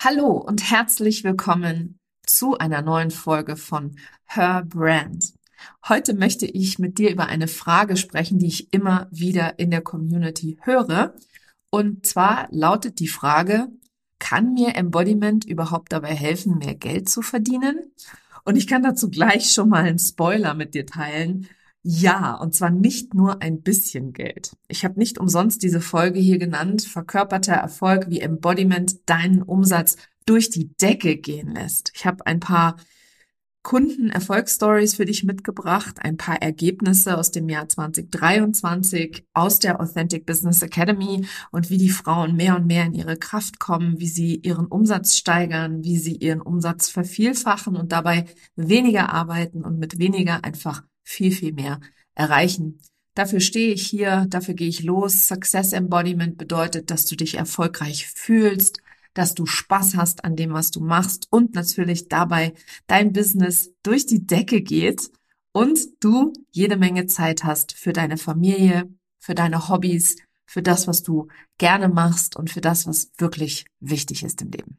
Hallo und herzlich willkommen zu einer neuen Folge von Her Brand. Heute möchte ich mit dir über eine Frage sprechen, die ich immer wieder in der Community höre. Und zwar lautet die Frage, kann mir Embodiment überhaupt dabei helfen, mehr Geld zu verdienen? Und ich kann dazu gleich schon mal einen Spoiler mit dir teilen. Ja, und zwar nicht nur ein bisschen Geld. Ich habe nicht umsonst diese Folge hier genannt, verkörperter Erfolg wie Embodiment deinen Umsatz durch die Decke gehen lässt. Ich habe ein paar Kundenerfolgsstories für dich mitgebracht, ein paar Ergebnisse aus dem Jahr 2023 aus der Authentic Business Academy und wie die Frauen mehr und mehr in ihre Kraft kommen, wie sie ihren Umsatz steigern, wie sie ihren Umsatz vervielfachen und dabei weniger arbeiten und mit weniger einfach viel, viel mehr erreichen. Dafür stehe ich hier, dafür gehe ich los. Success Embodiment bedeutet, dass du dich erfolgreich fühlst, dass du Spaß hast an dem, was du machst und natürlich dabei dein Business durch die Decke geht und du jede Menge Zeit hast für deine Familie, für deine Hobbys, für das, was du gerne machst und für das, was wirklich wichtig ist im Leben.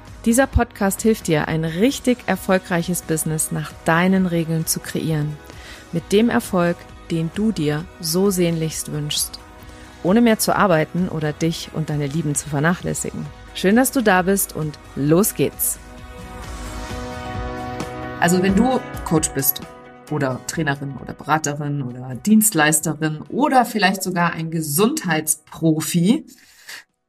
Dieser Podcast hilft dir, ein richtig erfolgreiches Business nach deinen Regeln zu kreieren. Mit dem Erfolg, den du dir so sehnlichst wünschst. Ohne mehr zu arbeiten oder dich und deine Lieben zu vernachlässigen. Schön, dass du da bist und los geht's. Also wenn du Coach bist oder Trainerin oder Beraterin oder Dienstleisterin oder vielleicht sogar ein Gesundheitsprofi,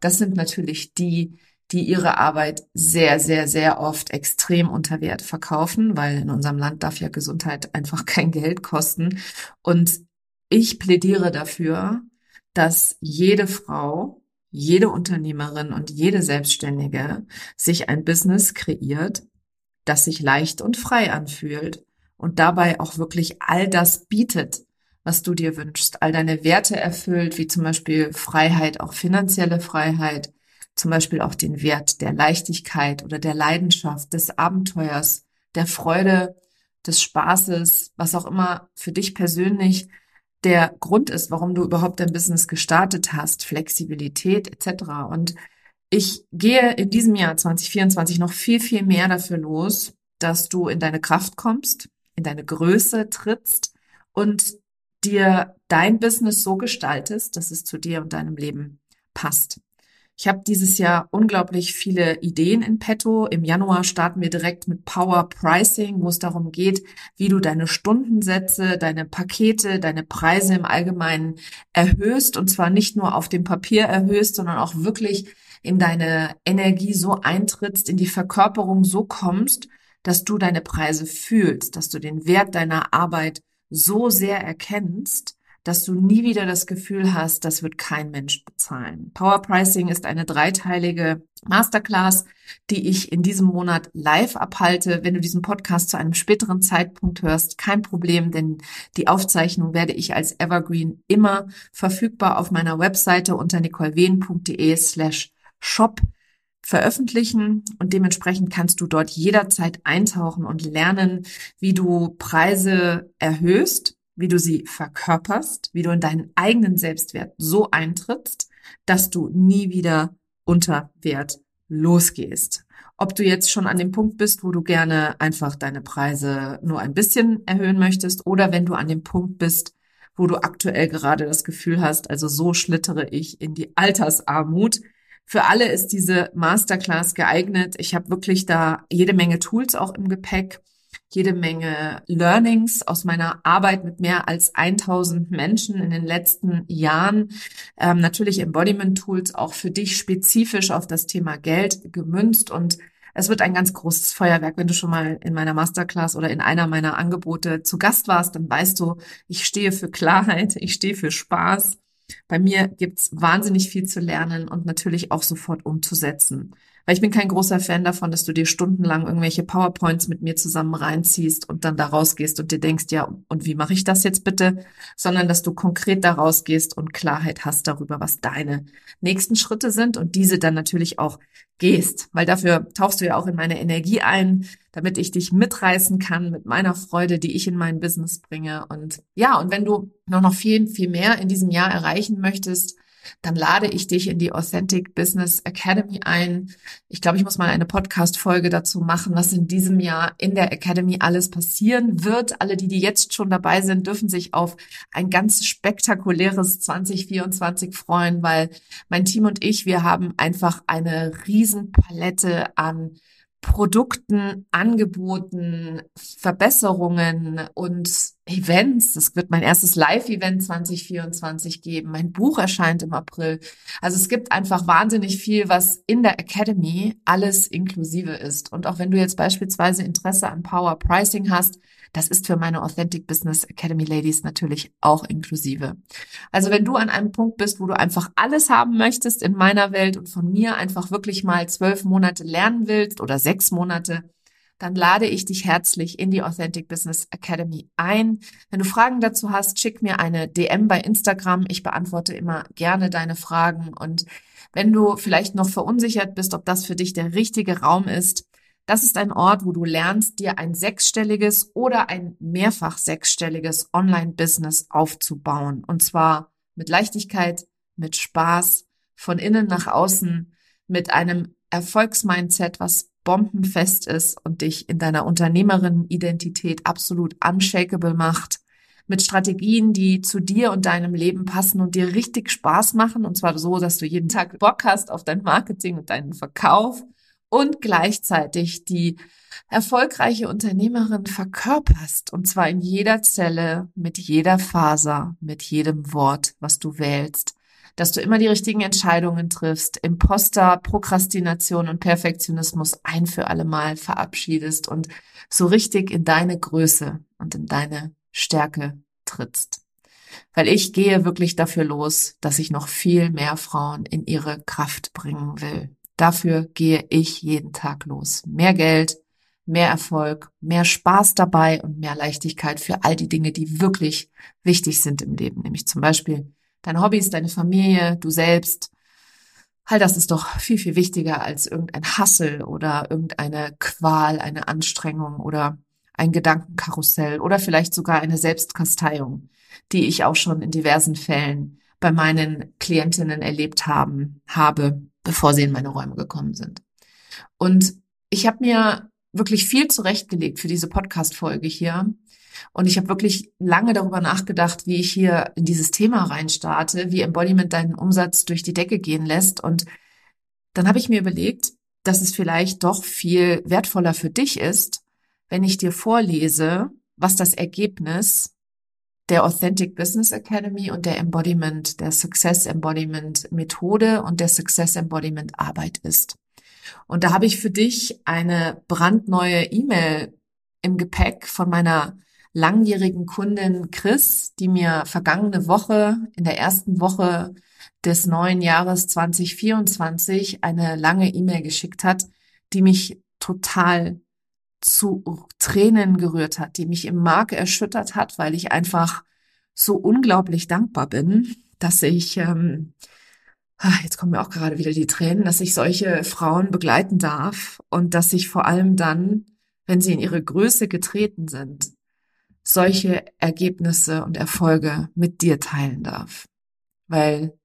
das sind natürlich die, die ihre Arbeit sehr, sehr, sehr oft extrem unter Wert verkaufen, weil in unserem Land darf ja Gesundheit einfach kein Geld kosten. Und ich plädiere dafür, dass jede Frau, jede Unternehmerin und jede Selbstständige sich ein Business kreiert, das sich leicht und frei anfühlt und dabei auch wirklich all das bietet, was du dir wünschst, all deine Werte erfüllt, wie zum Beispiel Freiheit, auch finanzielle Freiheit, zum Beispiel auch den Wert der Leichtigkeit oder der Leidenschaft, des Abenteuers, der Freude, des Spaßes, was auch immer für dich persönlich der Grund ist, warum du überhaupt dein Business gestartet hast, Flexibilität etc. Und ich gehe in diesem Jahr 2024 noch viel, viel mehr dafür los, dass du in deine Kraft kommst, in deine Größe trittst und dir dein Business so gestaltest, dass es zu dir und deinem Leben passt. Ich habe dieses Jahr unglaublich viele Ideen in petto. Im Januar starten wir direkt mit Power Pricing, wo es darum geht, wie du deine Stundensätze, deine Pakete, deine Preise im Allgemeinen erhöhst und zwar nicht nur auf dem Papier erhöhst, sondern auch wirklich in deine Energie so eintrittst, in die Verkörperung so kommst, dass du deine Preise fühlst, dass du den Wert deiner Arbeit so sehr erkennst, dass du nie wieder das Gefühl hast, das wird kein Mensch bezahlen. Power Pricing ist eine dreiteilige Masterclass, die ich in diesem Monat live abhalte. Wenn du diesen Podcast zu einem späteren Zeitpunkt hörst, kein Problem, denn die Aufzeichnung werde ich als Evergreen immer verfügbar auf meiner Webseite unter nicolewehn.de slash shop veröffentlichen und dementsprechend kannst du dort jederzeit eintauchen und lernen, wie du Preise erhöhst, wie du sie verkörperst, wie du in deinen eigenen Selbstwert so eintrittst, dass du nie wieder unter Wert losgehst. Ob du jetzt schon an dem Punkt bist, wo du gerne einfach deine Preise nur ein bisschen erhöhen möchtest oder wenn du an dem Punkt bist, wo du aktuell gerade das Gefühl hast, also so schlittere ich in die Altersarmut. Für alle ist diese Masterclass geeignet. Ich habe wirklich da jede Menge Tools auch im Gepäck jede Menge Learnings aus meiner Arbeit mit mehr als 1000 Menschen in den letzten Jahren. Ähm, natürlich Embodiment-Tools auch für dich spezifisch auf das Thema Geld gemünzt und es wird ein ganz großes Feuerwerk. Wenn du schon mal in meiner Masterclass oder in einer meiner Angebote zu Gast warst, dann weißt du, ich stehe für Klarheit, ich stehe für Spaß. Bei mir gibt's wahnsinnig viel zu lernen und natürlich auch sofort umzusetzen. Weil ich bin kein großer Fan davon, dass du dir stundenlang irgendwelche PowerPoints mit mir zusammen reinziehst und dann da rausgehst und dir denkst, ja, und wie mache ich das jetzt bitte? Sondern dass du konkret da rausgehst und Klarheit hast darüber, was deine nächsten Schritte sind und diese dann natürlich auch gehst. Weil dafür tauchst du ja auch in meine Energie ein, damit ich dich mitreißen kann mit meiner Freude, die ich in mein Business bringe. Und ja, und wenn du noch, noch viel, viel mehr in diesem Jahr erreichen möchtest, dann lade ich dich in die Authentic Business Academy ein. Ich glaube, ich muss mal eine Podcast-Folge dazu machen, was in diesem Jahr in der Academy alles passieren wird. Alle, die, die jetzt schon dabei sind, dürfen sich auf ein ganz spektakuläres 2024 freuen, weil mein Team und ich, wir haben einfach eine riesen Palette an Produkten, Angeboten, Verbesserungen und Events. Es wird mein erstes Live-Event 2024 geben. Mein Buch erscheint im April. Also es gibt einfach wahnsinnig viel, was in der Academy alles inklusive ist. Und auch wenn du jetzt beispielsweise Interesse an Power Pricing hast, das ist für meine Authentic Business Academy Ladies natürlich auch inklusive. Also wenn du an einem Punkt bist, wo du einfach alles haben möchtest in meiner Welt und von mir einfach wirklich mal zwölf Monate lernen willst oder sechs Monate, dann lade ich dich herzlich in die Authentic Business Academy ein. Wenn du Fragen dazu hast, schick mir eine DM bei Instagram. Ich beantworte immer gerne deine Fragen. Und wenn du vielleicht noch verunsichert bist, ob das für dich der richtige Raum ist, das ist ein Ort, wo du lernst, dir ein sechsstelliges oder ein mehrfach sechsstelliges Online-Business aufzubauen. Und zwar mit Leichtigkeit, mit Spaß, von innen nach außen, mit einem Erfolgsmindset, was bombenfest ist und dich in deiner Unternehmerin-Identität absolut unshakable macht, mit Strategien, die zu dir und deinem Leben passen und dir richtig Spaß machen, und zwar so, dass du jeden Tag Bock hast auf dein Marketing und deinen Verkauf und gleichzeitig die erfolgreiche Unternehmerin verkörperst, und zwar in jeder Zelle, mit jeder Faser, mit jedem Wort, was du wählst dass du immer die richtigen Entscheidungen triffst, Imposter, Prokrastination und Perfektionismus ein für alle Mal verabschiedest und so richtig in deine Größe und in deine Stärke trittst. Weil ich gehe wirklich dafür los, dass ich noch viel mehr Frauen in ihre Kraft bringen will. Dafür gehe ich jeden Tag los. Mehr Geld, mehr Erfolg, mehr Spaß dabei und mehr Leichtigkeit für all die Dinge, die wirklich wichtig sind im Leben, nämlich zum Beispiel deine Hobbys, deine Familie, du selbst. All das ist doch viel, viel wichtiger als irgendein Hassel oder irgendeine Qual, eine Anstrengung oder ein Gedankenkarussell oder vielleicht sogar eine Selbstkasteiung, die ich auch schon in diversen Fällen bei meinen Klientinnen erlebt haben, habe, bevor sie in meine Räume gekommen sind. Und ich habe mir wirklich viel zurechtgelegt für diese Podcast-Folge hier und ich habe wirklich lange darüber nachgedacht, wie ich hier in dieses Thema reinstarte, wie Embodiment deinen Umsatz durch die Decke gehen lässt. Und dann habe ich mir überlegt, dass es vielleicht doch viel wertvoller für dich ist, wenn ich dir vorlese, was das Ergebnis der Authentic Business Academy und der Embodiment, der Success Embodiment Methode und der Success Embodiment Arbeit ist. Und da habe ich für dich eine brandneue E-Mail im Gepäck von meiner langjährigen Kundin Chris, die mir vergangene Woche, in der ersten Woche des neuen Jahres 2024, eine lange E-Mail geschickt hat, die mich total zu Tränen gerührt hat, die mich im Mark erschüttert hat, weil ich einfach so unglaublich dankbar bin, dass ich, ähm, ah, jetzt kommen mir auch gerade wieder die Tränen, dass ich solche Frauen begleiten darf und dass ich vor allem dann, wenn sie in ihre Größe getreten sind, solche Ergebnisse und Erfolge mit dir teilen darf. Weil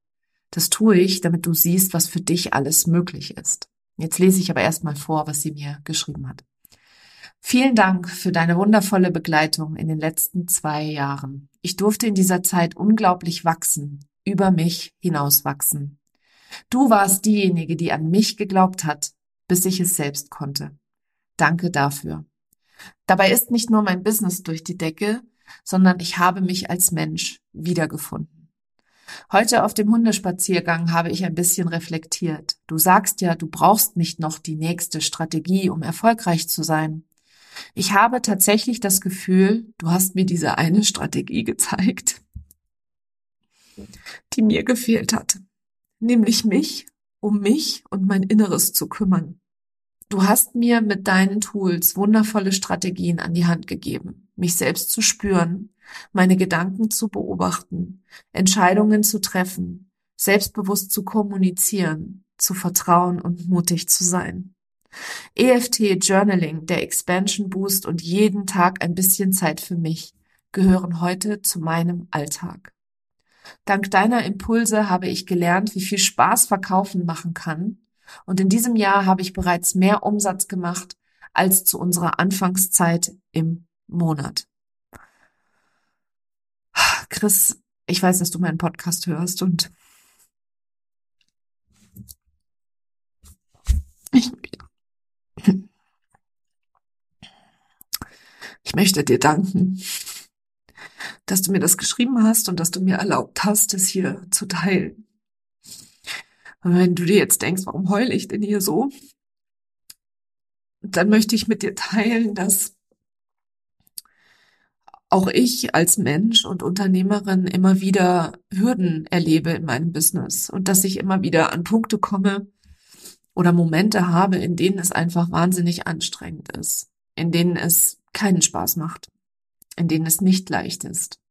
das tue ich, damit du siehst, was für dich alles möglich ist. Jetzt lese ich aber erstmal vor, was sie mir geschrieben hat. Vielen Dank für deine wundervolle Begleitung in den letzten zwei Jahren. Ich durfte in dieser Zeit unglaublich wachsen, über mich hinauswachsen. Du warst diejenige, die an mich geglaubt hat, bis ich es selbst konnte. Danke dafür. Dabei ist nicht nur mein Business durch die Decke, sondern ich habe mich als Mensch wiedergefunden. Heute auf dem Hundespaziergang habe ich ein bisschen reflektiert. Du sagst ja, du brauchst nicht noch die nächste Strategie, um erfolgreich zu sein. Ich habe tatsächlich das Gefühl, du hast mir diese eine Strategie gezeigt, die mir gefehlt hat, nämlich mich um mich und mein Inneres zu kümmern. Du hast mir mit deinen Tools wundervolle Strategien an die Hand gegeben, mich selbst zu spüren, meine Gedanken zu beobachten, Entscheidungen zu treffen, selbstbewusst zu kommunizieren, zu vertrauen und mutig zu sein. EFT Journaling, der Expansion Boost und jeden Tag ein bisschen Zeit für mich gehören heute zu meinem Alltag. Dank deiner Impulse habe ich gelernt, wie viel Spaß Verkaufen machen kann. Und in diesem Jahr habe ich bereits mehr Umsatz gemacht als zu unserer Anfangszeit im Monat. Chris, ich weiß, dass du meinen Podcast hörst und ich, ich möchte dir danken dass du mir das geschrieben hast und dass du mir erlaubt hast, es hier zu teilen. Und wenn du dir jetzt denkst, warum heule ich denn hier so? Dann möchte ich mit dir teilen, dass auch ich als Mensch und Unternehmerin immer wieder Hürden erlebe in meinem Business und dass ich immer wieder an Punkte komme oder Momente habe, in denen es einfach wahnsinnig anstrengend ist, in denen es keinen Spaß macht in denen es nicht leicht ist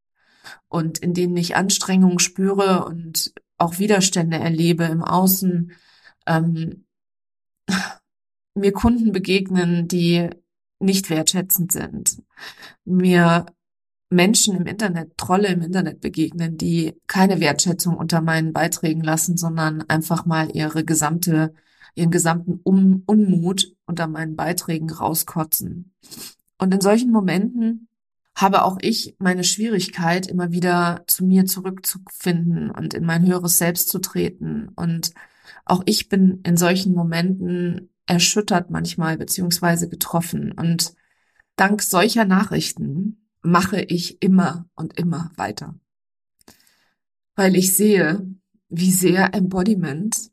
und in denen ich Anstrengungen spüre und auch Widerstände erlebe im Außen, ähm, mir Kunden begegnen, die nicht wertschätzend sind, mir Menschen im Internet, Trolle im Internet begegnen, die keine Wertschätzung unter meinen Beiträgen lassen, sondern einfach mal ihre gesamte, ihren gesamten um Unmut unter meinen Beiträgen rauskotzen. Und in solchen Momenten habe auch ich meine Schwierigkeit, immer wieder zu mir zurückzufinden und in mein höheres Selbst zu treten. Und auch ich bin in solchen Momenten erschüttert manchmal beziehungsweise getroffen. Und dank solcher Nachrichten mache ich immer und immer weiter. Weil ich sehe, wie sehr Embodiment,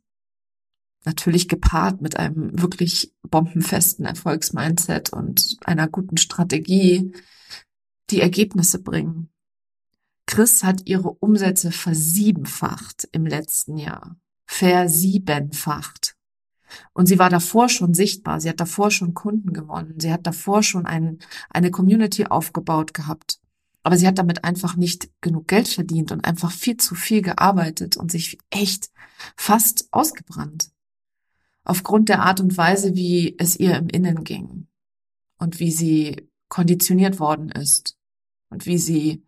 natürlich gepaart mit einem wirklich bombenfesten Erfolgsmindset und einer guten Strategie, die Ergebnisse bringen. Chris hat ihre Umsätze versiebenfacht im letzten Jahr. Versiebenfacht. Und sie war davor schon sichtbar. Sie hat davor schon Kunden gewonnen. Sie hat davor schon ein, eine Community aufgebaut gehabt. Aber sie hat damit einfach nicht genug Geld verdient und einfach viel zu viel gearbeitet und sich echt fast ausgebrannt. Aufgrund der Art und Weise, wie es ihr im Innen ging und wie sie konditioniert worden ist und wie sie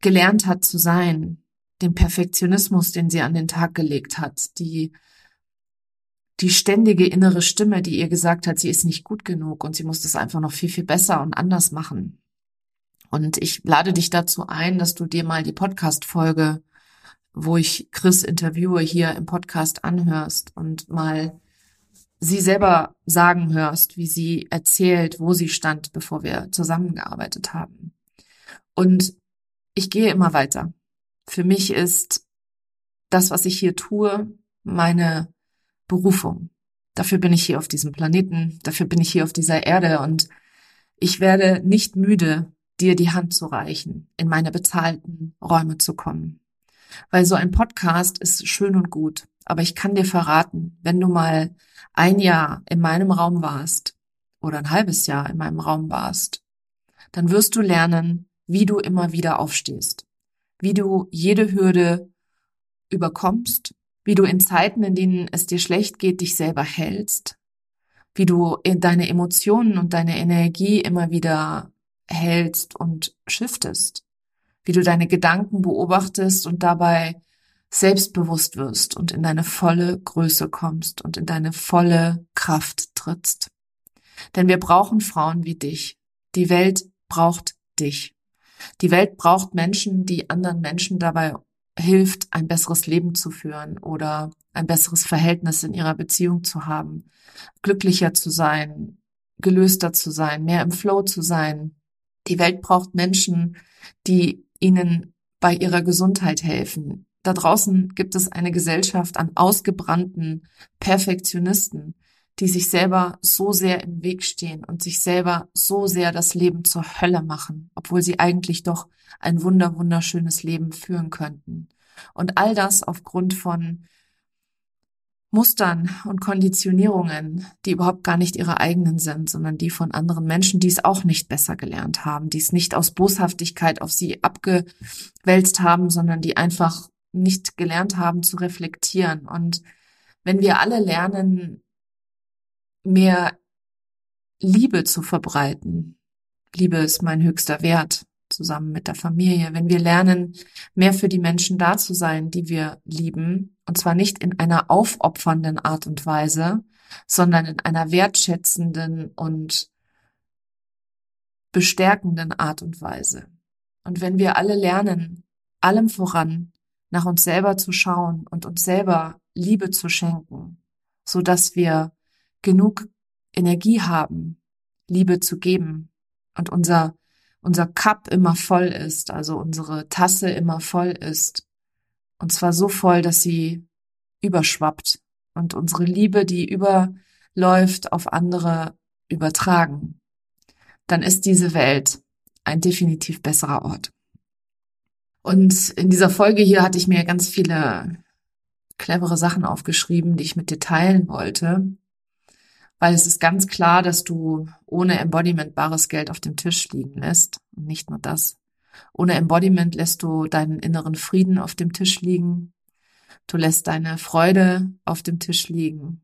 gelernt hat zu sein, den Perfektionismus, den sie an den Tag gelegt hat, die die ständige innere Stimme, die ihr gesagt hat, sie ist nicht gut genug und sie muss das einfach noch viel, viel besser und anders machen. Und ich lade dich dazu ein, dass du dir mal die Podcast-Folge, wo ich Chris interviewe, hier im Podcast anhörst und mal sie selber sagen hörst, wie sie erzählt, wo sie stand, bevor wir zusammengearbeitet haben. Und ich gehe immer weiter. Für mich ist das, was ich hier tue, meine Berufung. Dafür bin ich hier auf diesem Planeten, dafür bin ich hier auf dieser Erde und ich werde nicht müde, dir die Hand zu reichen, in meine bezahlten Räume zu kommen. Weil so ein Podcast ist schön und gut, aber ich kann dir verraten, wenn du mal ein Jahr in meinem Raum warst oder ein halbes Jahr in meinem Raum warst, dann wirst du lernen, wie du immer wieder aufstehst, wie du jede Hürde überkommst, wie du in Zeiten, in denen es dir schlecht geht, dich selber hältst, wie du deine Emotionen und deine Energie immer wieder hältst und shiftest, wie du deine Gedanken beobachtest und dabei selbstbewusst wirst und in deine volle Größe kommst und in deine volle Kraft trittst. Denn wir brauchen Frauen wie dich. Die Welt braucht dich. Die Welt braucht Menschen, die anderen Menschen dabei hilft, ein besseres Leben zu führen oder ein besseres Verhältnis in ihrer Beziehung zu haben, glücklicher zu sein, gelöster zu sein, mehr im Flow zu sein. Die Welt braucht Menschen, die ihnen bei ihrer Gesundheit helfen, da draußen gibt es eine Gesellschaft an ausgebrannten Perfektionisten, die sich selber so sehr im Weg stehen und sich selber so sehr das Leben zur Hölle machen, obwohl sie eigentlich doch ein wunder wunderschönes Leben führen könnten. Und all das aufgrund von Mustern und Konditionierungen, die überhaupt gar nicht ihre eigenen sind, sondern die von anderen Menschen, die es auch nicht besser gelernt haben, die es nicht aus Boshaftigkeit auf sie abgewälzt haben, sondern die einfach nicht gelernt haben zu reflektieren. Und wenn wir alle lernen, mehr Liebe zu verbreiten, Liebe ist mein höchster Wert, zusammen mit der Familie, wenn wir lernen, mehr für die Menschen da zu sein, die wir lieben, und zwar nicht in einer aufopfernden Art und Weise, sondern in einer wertschätzenden und bestärkenden Art und Weise. Und wenn wir alle lernen, allem voran nach uns selber zu schauen und uns selber Liebe zu schenken, so dass wir genug Energie haben, Liebe zu geben und unser unser Cup immer voll ist, also unsere Tasse immer voll ist. Und zwar so voll, dass sie überschwappt und unsere Liebe, die überläuft, auf andere übertragen. Dann ist diese Welt ein definitiv besserer Ort. Und in dieser Folge hier hatte ich mir ganz viele clevere Sachen aufgeschrieben, die ich mit dir teilen wollte weil es ist ganz klar, dass du ohne Embodiment bares Geld auf dem Tisch liegen lässt. Und nicht nur das. Ohne Embodiment lässt du deinen inneren Frieden auf dem Tisch liegen. Du lässt deine Freude auf dem Tisch liegen.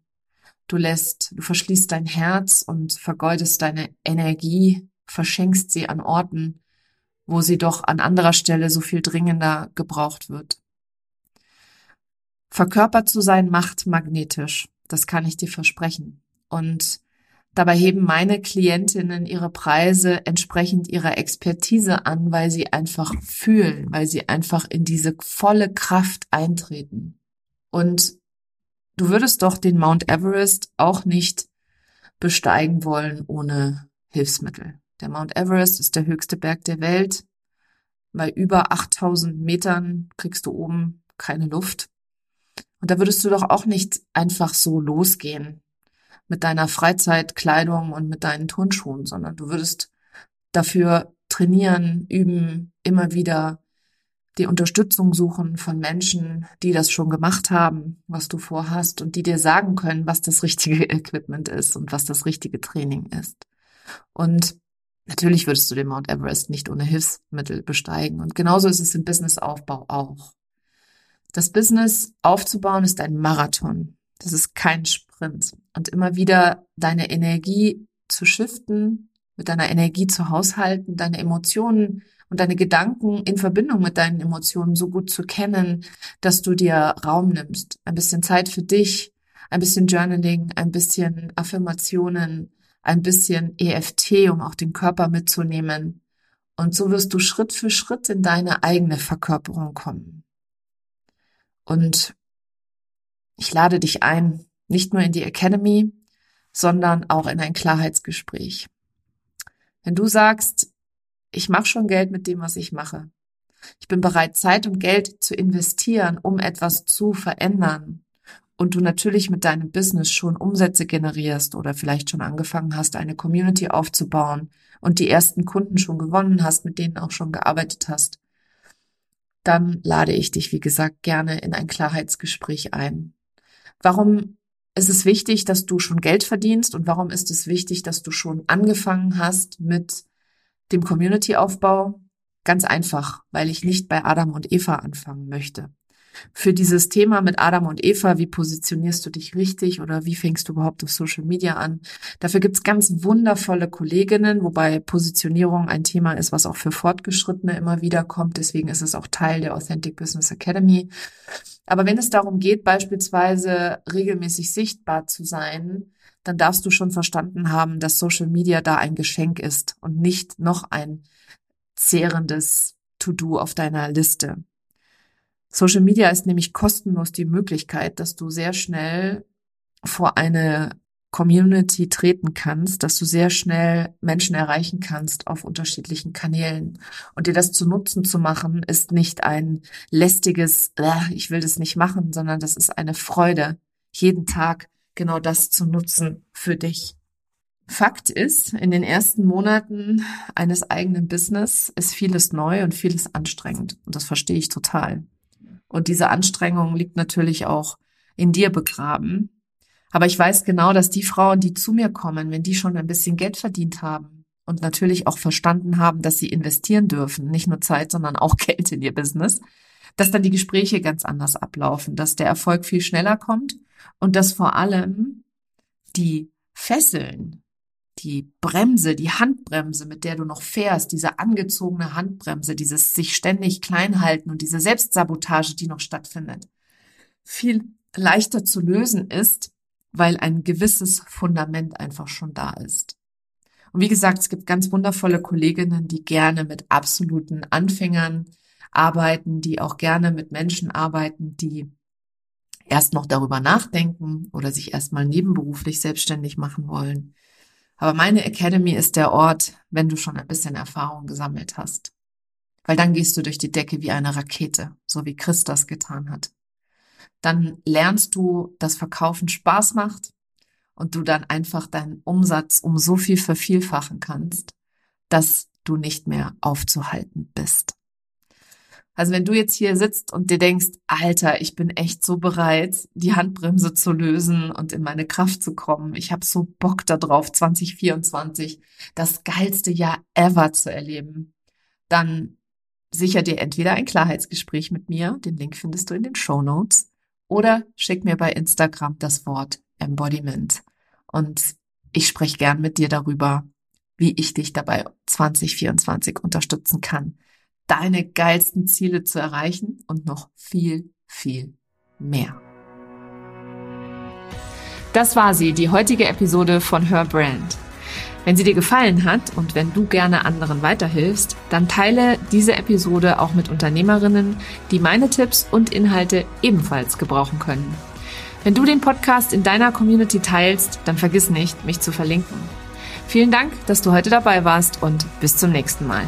Du lässt, du verschließt dein Herz und vergeudest deine Energie, verschenkst sie an Orten, wo sie doch an anderer Stelle so viel dringender gebraucht wird. Verkörpert zu sein macht magnetisch. Das kann ich dir versprechen. Und dabei heben meine Klientinnen ihre Preise entsprechend ihrer Expertise an, weil sie einfach fühlen, weil sie einfach in diese volle Kraft eintreten. Und du würdest doch den Mount Everest auch nicht besteigen wollen ohne Hilfsmittel. Der Mount Everest ist der höchste Berg der Welt. Bei über 8000 Metern kriegst du oben keine Luft. Und da würdest du doch auch nicht einfach so losgehen mit deiner Freizeitkleidung und mit deinen Turnschuhen, sondern du würdest dafür trainieren, üben, immer wieder die Unterstützung suchen von Menschen, die das schon gemacht haben, was du vorhast und die dir sagen können, was das richtige Equipment ist und was das richtige Training ist. Und natürlich würdest du den Mount Everest nicht ohne Hilfsmittel besteigen. Und genauso ist es im Businessaufbau auch. Das Business aufzubauen ist ein Marathon. Das ist kein Sprint. Und immer wieder deine Energie zu shiften, mit deiner Energie zu haushalten, deine Emotionen und deine Gedanken in Verbindung mit deinen Emotionen so gut zu kennen, dass du dir Raum nimmst. Ein bisschen Zeit für dich, ein bisschen Journaling, ein bisschen Affirmationen, ein bisschen EFT, um auch den Körper mitzunehmen. Und so wirst du Schritt für Schritt in deine eigene Verkörperung kommen. Und ich lade dich ein, nicht nur in die Academy, sondern auch in ein Klarheitsgespräch. Wenn du sagst, ich mache schon Geld mit dem, was ich mache. Ich bin bereit, Zeit und Geld zu investieren, um etwas zu verändern. Und du natürlich mit deinem Business schon Umsätze generierst oder vielleicht schon angefangen hast, eine Community aufzubauen und die ersten Kunden schon gewonnen hast, mit denen auch schon gearbeitet hast, dann lade ich dich, wie gesagt, gerne in ein Klarheitsgespräch ein. Warum ist es wichtig, dass du schon Geld verdienst und warum ist es wichtig, dass du schon angefangen hast mit dem Community-Aufbau? Ganz einfach, weil ich nicht bei Adam und Eva anfangen möchte für dieses Thema mit Adam und Eva, wie positionierst du dich richtig oder wie fängst du überhaupt auf Social Media an? Dafür gibt's ganz wundervolle Kolleginnen, wobei Positionierung ein Thema ist, was auch für Fortgeschrittene immer wieder kommt. Deswegen ist es auch Teil der Authentic Business Academy. Aber wenn es darum geht, beispielsweise regelmäßig sichtbar zu sein, dann darfst du schon verstanden haben, dass Social Media da ein Geschenk ist und nicht noch ein zehrendes To-Do auf deiner Liste. Social Media ist nämlich kostenlos die Möglichkeit, dass du sehr schnell vor eine Community treten kannst, dass du sehr schnell Menschen erreichen kannst auf unterschiedlichen Kanälen. Und dir das zu Nutzen zu machen, ist nicht ein lästiges, ich will das nicht machen, sondern das ist eine Freude, jeden Tag genau das zu nutzen für dich. Fakt ist, in den ersten Monaten eines eigenen Business ist vieles neu und vieles anstrengend. Und das verstehe ich total. Und diese Anstrengung liegt natürlich auch in dir begraben. Aber ich weiß genau, dass die Frauen, die zu mir kommen, wenn die schon ein bisschen Geld verdient haben und natürlich auch verstanden haben, dass sie investieren dürfen, nicht nur Zeit, sondern auch Geld in ihr Business, dass dann die Gespräche ganz anders ablaufen, dass der Erfolg viel schneller kommt und dass vor allem die Fesseln, die Bremse, die Handbremse, mit der du noch fährst, diese angezogene Handbremse, dieses sich ständig klein halten und diese Selbstsabotage, die noch stattfindet, viel leichter zu lösen ist, weil ein gewisses Fundament einfach schon da ist. Und wie gesagt, es gibt ganz wundervolle Kolleginnen, die gerne mit absoluten Anfängern arbeiten, die auch gerne mit Menschen arbeiten, die erst noch darüber nachdenken oder sich erstmal nebenberuflich selbstständig machen wollen. Aber meine Academy ist der Ort, wenn du schon ein bisschen Erfahrung gesammelt hast. Weil dann gehst du durch die Decke wie eine Rakete, so wie Chris das getan hat. Dann lernst du, dass Verkaufen Spaß macht und du dann einfach deinen Umsatz um so viel vervielfachen kannst, dass du nicht mehr aufzuhalten bist. Also wenn du jetzt hier sitzt und dir denkst, Alter, ich bin echt so bereit, die Handbremse zu lösen und in meine Kraft zu kommen. Ich habe so Bock darauf, 2024 das geilste Jahr ever zu erleben. Dann sicher dir entweder ein Klarheitsgespräch mit mir, den Link findest du in den Show Notes, oder schick mir bei Instagram das Wort Embodiment. Und ich spreche gern mit dir darüber, wie ich dich dabei 2024 unterstützen kann deine geilsten Ziele zu erreichen und noch viel, viel mehr. Das war sie, die heutige Episode von Her Brand. Wenn sie dir gefallen hat und wenn du gerne anderen weiterhilfst, dann teile diese Episode auch mit Unternehmerinnen, die meine Tipps und Inhalte ebenfalls gebrauchen können. Wenn du den Podcast in deiner Community teilst, dann vergiss nicht, mich zu verlinken. Vielen Dank, dass du heute dabei warst und bis zum nächsten Mal.